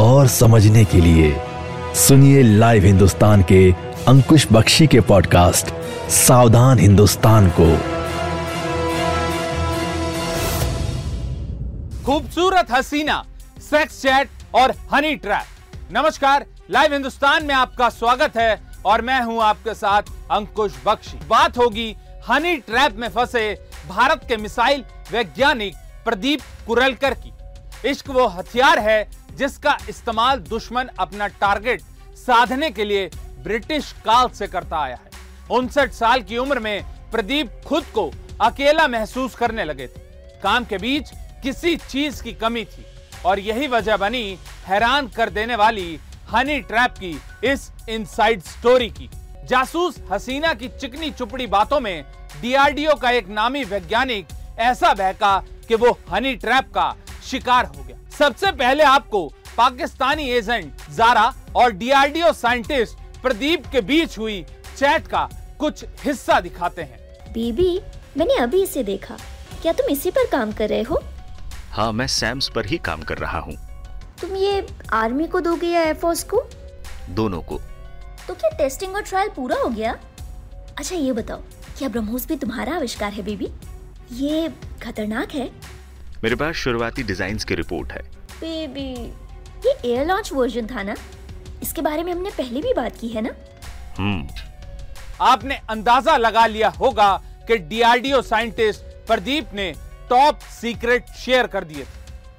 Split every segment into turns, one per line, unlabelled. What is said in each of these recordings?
और समझने के लिए सुनिए लाइव हिंदुस्तान के अंकुश बख्शी के पॉडकास्ट सावधान हिंदुस्तान को।
खूबसूरत हसीना सेक्स चैट और हनी ट्रैप नमस्कार, लाइव हिंदुस्तान में आपका स्वागत है और मैं हूँ आपके साथ अंकुश बख्शी। बात होगी हनी ट्रैप में फंसे भारत के मिसाइल वैज्ञानिक प्रदीप कुरलकर की। इश्क वो हथियार है जिसका इस्तेमाल दुश्मन अपना टारगेट साधने के लिए ब्रिटिश काल से करता आया है। उनसठ साल की उम्र में प्रदीप खुद को अकेला महसूस करने लगे थे। काम के बीच किसी चीज़ की कमी थी और यही वजह बनी हैरान कर देने वाली हनी ट्रैप की इस इनसाइड स्टोरी की। जासूस हसीना की चिकनी चुपड़ी बातों में डीआरडीओ का एक नामी वैज्ञानिक ऐसा बहका कि वो हनी ट्रैप का शिकार हो सबसे पहले आपको पाकिस्तानी एजेंट जारा और डीआरडीओ साइंटिस्ट प्रदीप के बीच हुई चैट का कुछ हिस्सा दिखाते हैं।
बीबी मैंने अभी इसे देखा। क्या तुम इसी पर काम कर रहे हो?
हाँ मैं सैम्स पर ही काम कर रहा हूँ।
तुम ये आर्मी को दोगे या एयरफोर्स को?
दोनों को।
तो क्या टेस्टिंग और ट्रायल पूरा हो गया? अच्छा ये बताओ क्या ब्रह्मोस भी तुम्हारा आविष्कार है बेबी? ये खतरनाक है।
मेरे पास शुरुआती डिज़ाइन की रिपोर्ट है।
बेबी ये एयर लॉन्च वर्जन था ना? इसके बारे में हमने पहले भी बात की है ना?
हम्म।
आपने अंदाज़ा लगा लिया होगा कि डीआरडीओ साइंटिस्ट प्रदीप ने टॉप सीक्रेट शेयर कर दिए।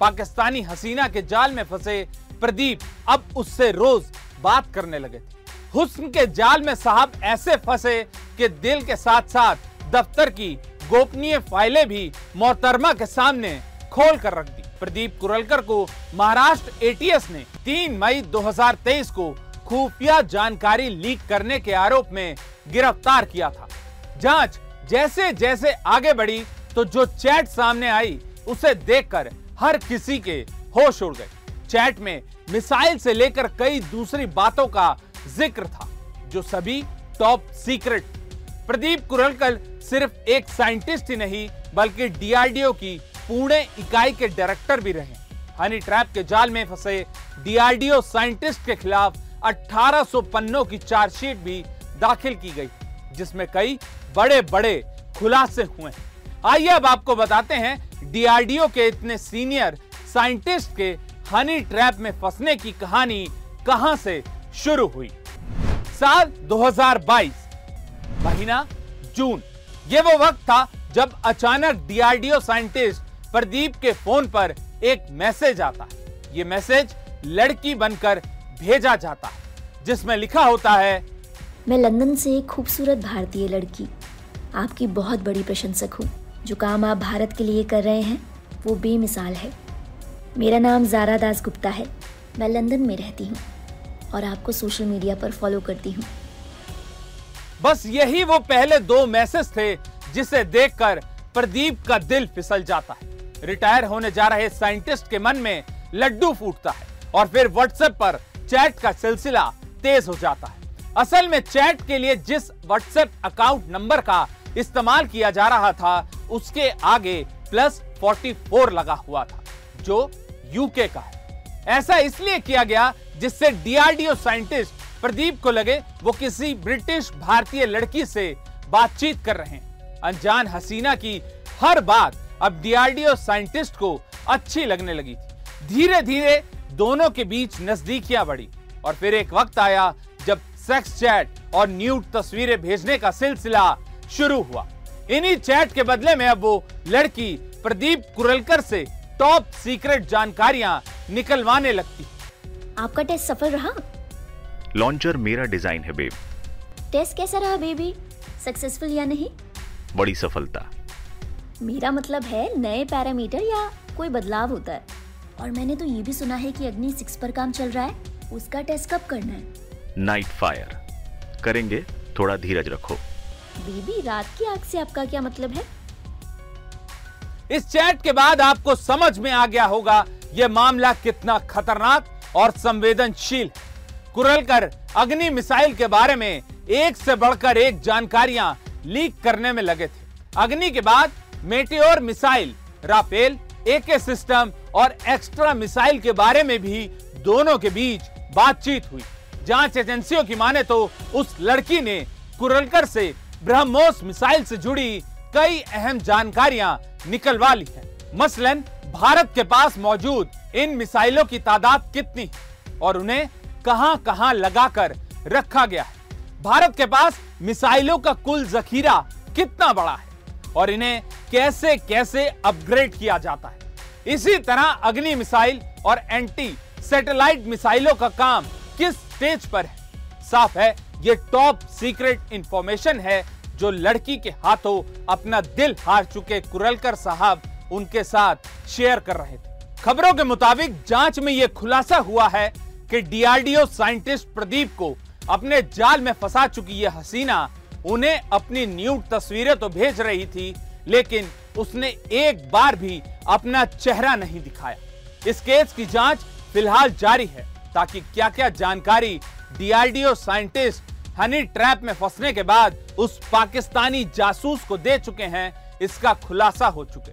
पाकिस्तानी हसीना के जाल में फंसे प्रदीप अब उससे रोज बात करने लगे। थे हुस्न के जाल में साहब ऐसे फंसे कि दिल के साथ साथ दफ्तर की गोपनीय फाइलें भी मोहतरमा के सामने खोल कर रख दी। प्रदीप कुरलकर को महाराष्ट्र एटीएस ने 3 मई 2023 को खुफिया जानकारी लीक करने के आरोप में गिरफ़्तार किया था। जाँच जैसे जैसे आगे बढ़ी तो जो चैट सामने आई, उसे देखकर हर किसी के होश उड़ गए। चैट में मिसाइल से लेकर कई दूसरी बातों का ज़िक्र था, जो सभी टॉप सीक्रेट। प्रदीप कुरलकर सिर्फ़ एक साइंटिस्ट ही नहीं, बल्कि डीआरडीओ की पुणे इकाई के डायरेक्टर भी रहे। हनी ट्रैप के जाल में फंसे डीआरडीओ साइंटिस्ट के खिलाफ 1800 पन्नों की चार्जशीट भी दाखिल की गई, जिसमें कई बड़े बड़े खुलासे हुए। आइए अब आपको बताते हैं डीआरडीओ के इतने सीनियर साइंटिस्ट के हनी ट्रैप में फंसने की कहानी कहाँ से शुरू हुई। साल 2022 महीना जून। ये वो वक्त था जब अचानक डीआरडीओ साइंटिस्ट प्रदीप के फ़ोन पर एक मैसेज आता है। ये मैसेज लड़की बनकर भेजा जाता है जिसमें लिखा होता है
मैं लंदन से एक खूबसूरत भारतीय लड़की आपकी बहुत बड़ी प्रशंसक हूँ। जो काम आप भारत के लिए कर रहे हैं वो बेमिसाल है। मेरा नाम जारा दास गुप्ता है। मैं लंदन में रहती हूँ और आपको सोशल मीडिया पर फॉलो करती हूँ।
बस यही वो पहले दो मैसेज थे जिसे देखकर प्रदीप का दिल फिसल जाता है। रिटायर होने जा रहे साइंटिस्ट के मन में लड्डू फूटता है और फिर व्हाट्सएप पर चैट का सिलसिला तेज हो जाता है। असल में चैट के लिए जिस व्हाट्सएप अकाउंट नंबर का इस्तेमाल किया जा रहा था, उसके आगे प्लस 44 लगा हुआ था, जो यूके का है। ऐसा इसलिए किया गया जिससे डीआरडीओ साइंटिस्ट प्रदीप को लगे वो किसी ब्रिटिश भारतीय लड़की से बातचीत कर रहे हैं। अनजान हसीना की हर बात अब डीआरडीओ साइंटिस्ट को अच्छी लगने लगी थी। धीरे धीरे दोनों के बीच नजदीकियाँ बढ़ी और फिर एक वक्त आया जब सेक्स चैट और न्यूड तस्वीरें भेजने का सिलसिला शुरू हुआ। इन्हीं चैट के बदले में अब वो लड़की प्रदीप कुरलकर से टॉप सीक्रेट जानकारियाँ निकलवाने लगती।
आपका टेस्ट सफल रहा?
लॉन्चर मेरा डिज़ाइन है बेब
टेस्ट कैसा रहा बेबी सक्सेसफुल या नहीं?
बड़ी सफलता।
मेरा मतलब है नए पैरामीटर या कोई बदलाव होता है। और मैंने तो ये भी सुना है कि अग्नि सिक्स पर काम चल रहा है उसका टेस्ट कब करना है?
नाइट फायर करेंगे थोड़ा धीरज रखो।
बेबी रात की आग से आपका क्या मतलब है?
इस चैट के बाद आपको समझ में आ गया होगा ये मामला कितना खतरनाक और संवेदनशील कुरलकर अग्नि मिसाइल के बारे में एक से बढ़कर एक जानकारियाँ लीक करने में लगे थे। अग्नि के बाद Meteor missile, Rafale, AK system और एक्स्ट्रा मिसाइल के बारे में भी दोनों के बीच बातचीत हुई। जाँच एजेंसियों की माने तो उस लड़की ने कुरलकर से ब्रह्मोस मिसाइल से जुड़ी कई अहम जानकारियाँ निकलवा ली है। मसलन, भारत के पास मौजूद इन मिसाइलों की तादाद कितनी है और उन्हें कहाँ कहाँ लगाकर रखा गया है? भारत के पास मिसाइलों का कुल जखीरा कितना बड़ा है? और इन्हें कैसे कैसे अपग्रेड किया जाता है। इसी तरह अग्नि मिसाइल और एंटी सैटेलाइट मिसाइलों का काम किस स्टेज पर है? साफ़ है, ये टॉप सीक्रेट इंफॉर्मेशन है जो लड़की के हाथों अपना दिल हार चुके कुरलकर साहब उनके साथ शेयर कर रहे थे। खबरों के मुताबिक जाँच में यह खुलासा हुआ है कि डीआरडीओ साइंटिस्ट प्रदीप को अपने जाल में फंसा चुकी यह हसीना उन्हें अपनी न्यूड तस्वीरें तो भेज रही थी, लेकिन उसने एक बार भी अपना चेहरा नहीं दिखाया। इस केस की जाँच फ़िलहाल जारी है, ताकि क्या क्या जानकारी डीआरडीओ साइंटिस्ट हनी ट्रैप में फंसने के बाद उस पाकिस्तानी जासूस को दे चुके हैं, इसका खुलासा हो चुके।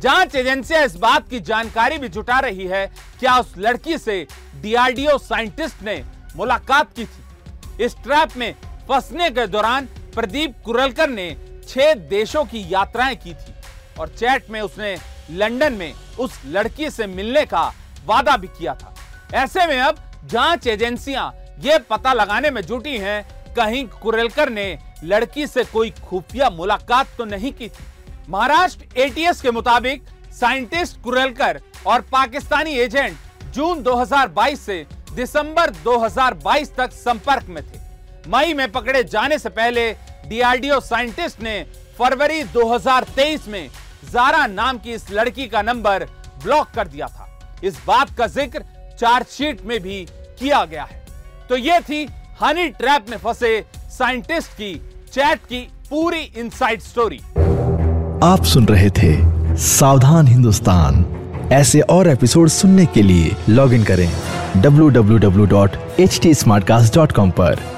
जाँच एजेंसियाँ इस बात की जानकारी भी जुटा रही है, क्या उस लड़की से डीआरडीओ साइंटिस्ट ने मुलाकात की थी। इस ट्रैप में फंसने के दौरान प्रदीप कुरलकर ने छह देशों की यात्राएँ की थी और चैट में उसने लंदन में उस लड़की से मिलने का वादा भी किया था। ऐसे में अब जाँच एजेंसियाँ ये पता लगाने में जुटी हैं, कहीं कुरलकर ने लड़की से कोई खुफिया मुलाकात तो नहीं की थी। महाराष्ट्र एटीएस के मुताबिक साइंटिस्ट कुरलकर और पाकिस्तानी एजेंट जून 2022 से दिसंबर 2022 तक संपर्क में थे। मई में पकड़े जाने से पहले डीआरडीओ साइंटिस्ट ने फरवरी 2023 में जारा नाम की इस लड़की का नंबर ब्लॉक कर दिया था। इस बात का ज़िक्र चार्जशीट में भी किया गया है। तो ये थी हनी ट्रैप में फंसे साइंटिस्ट की, चैट की पूरी इनसाइड स्टोरी।
आप सुन रहे थे सावधान हिंदुस्तान। ऐसे और एपिसोड सुनने के लिए लॉग इन करें www.htsmartcast.com पर।